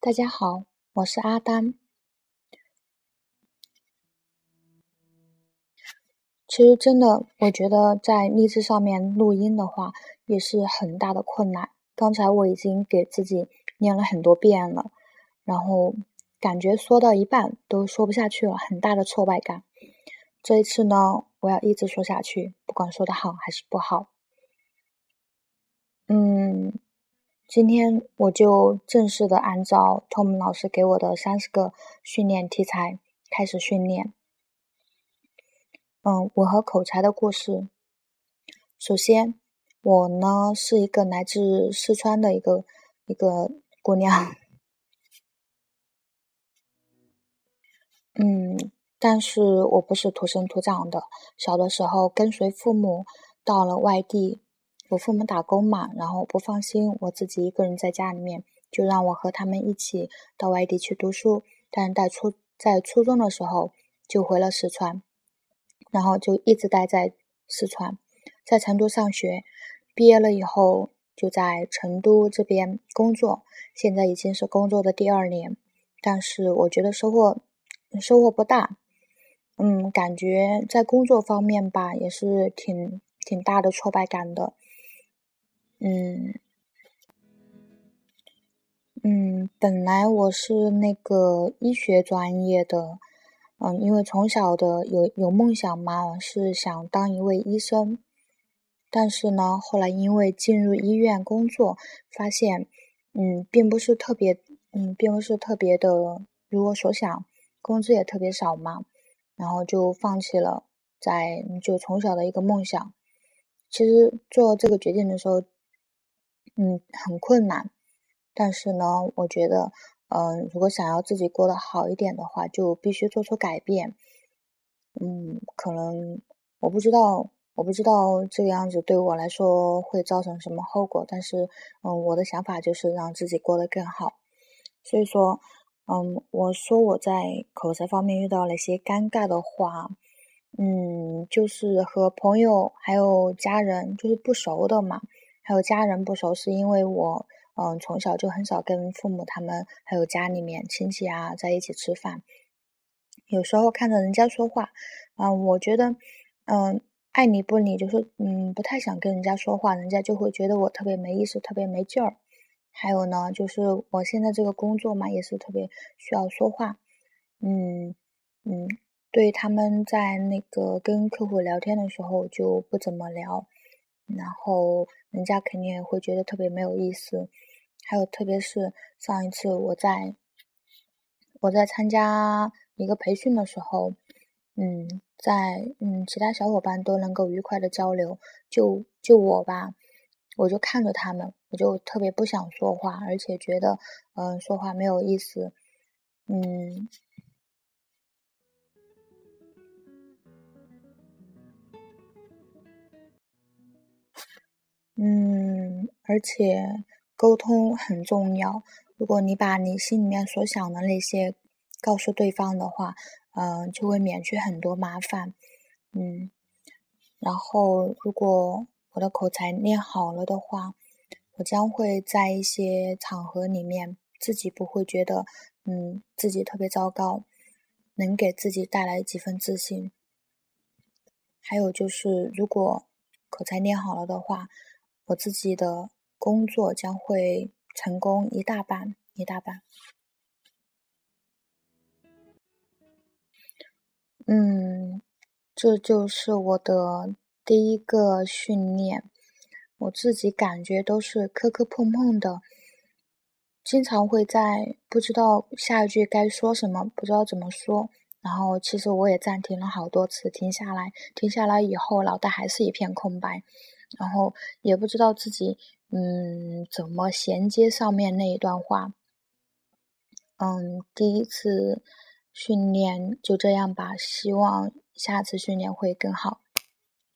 大家好，我是阿丹。其实真的，我觉得在荔枝上面录音的话，也是很大的困难。刚才我已经给自己念了很多遍了，然后感觉说到一半都说不下去了，很大的挫败感。这一次呢，我要一直说下去，不管说的好还是不好。嗯。今天我就正式的按照 Tom 老师给我的三十个训练题材开始训练。嗯，我和口才的故事。首先，我呢是一个来自四川的一个一个姑娘。嗯，但是我不是土生土长的，小的时候跟随父母到了外地。我父母打工嘛，然后不放心我自己一个人在家里面，就让我和他们一起到外地去读书。但在初在初中的时候就回了四川，然后就一直待在四川，在成都上学。毕业了以后就在成都这边工作，现在已经是工作的第二年，但是我觉得收获收获不大。嗯，感觉在工作方面吧，也是挺挺大的挫败感的。嗯，嗯，本来我是那个医学专业的，嗯，因为从小的有有梦想嘛，是想当一位医生。但是呢，后来因为进入医院工作，发现，嗯，并不是特别，嗯，并不是特别的如我所想，工资也特别少嘛，然后就放弃了，在就从小的一个梦想。其实做这个决定的时候。嗯，很困难，但是呢，我觉得，嗯，如果想要自己过得好一点的话，就必须做出改变。嗯，可能我不知道，我不知道这个样子对我来说会造成什么后果，但是，嗯，我的想法就是让自己过得更好。所以说，嗯，我说我在口才方面遇到了一些尴尬的话，嗯，就是和朋友还有家人就是不熟的嘛。还有家人不熟，是因为我，嗯，从小就很少跟父母他们还有家里面亲戚啊在一起吃饭。有时候看着人家说话，嗯，我觉得，嗯，爱理不理，就是嗯，不太想跟人家说话，人家就会觉得我特别没意思，特别没劲儿。还有呢，就是我现在这个工作嘛，也是特别需要说话，嗯嗯，对他们在那个跟客户聊天的时候就不怎么聊。然后人家肯定也会觉得特别没有意思，还有特别是上一次我在我在参加一个培训的时候，嗯，在嗯其他小伙伴都能够愉快的交流，就就我吧，我就看着他们，我就特别不想说话，而且觉得嗯说话没有意思，嗯。嗯，而且沟通很重要。如果你把你心里面所想的那些告诉对方的话，嗯，就会免去很多麻烦。嗯，然后如果我的口才练好了的话，我将会在一些场合里面自己不会觉得，嗯，自己特别糟糕，能给自己带来几分自信。还有就是，如果口才练好了的话。我自己的工作将会成功一大半，一大半。嗯，这就是我的第一个训练。我自己感觉都是磕磕碰碰的，经常会在不知道下一句该说什么，不知道怎么说。然后其实我也暂停了好多次，停下来，停下来以后，脑袋还是一片空白。然后也不知道自己嗯怎么衔接上面那一段话，嗯，第一次训练就这样吧，希望下次训练会更好。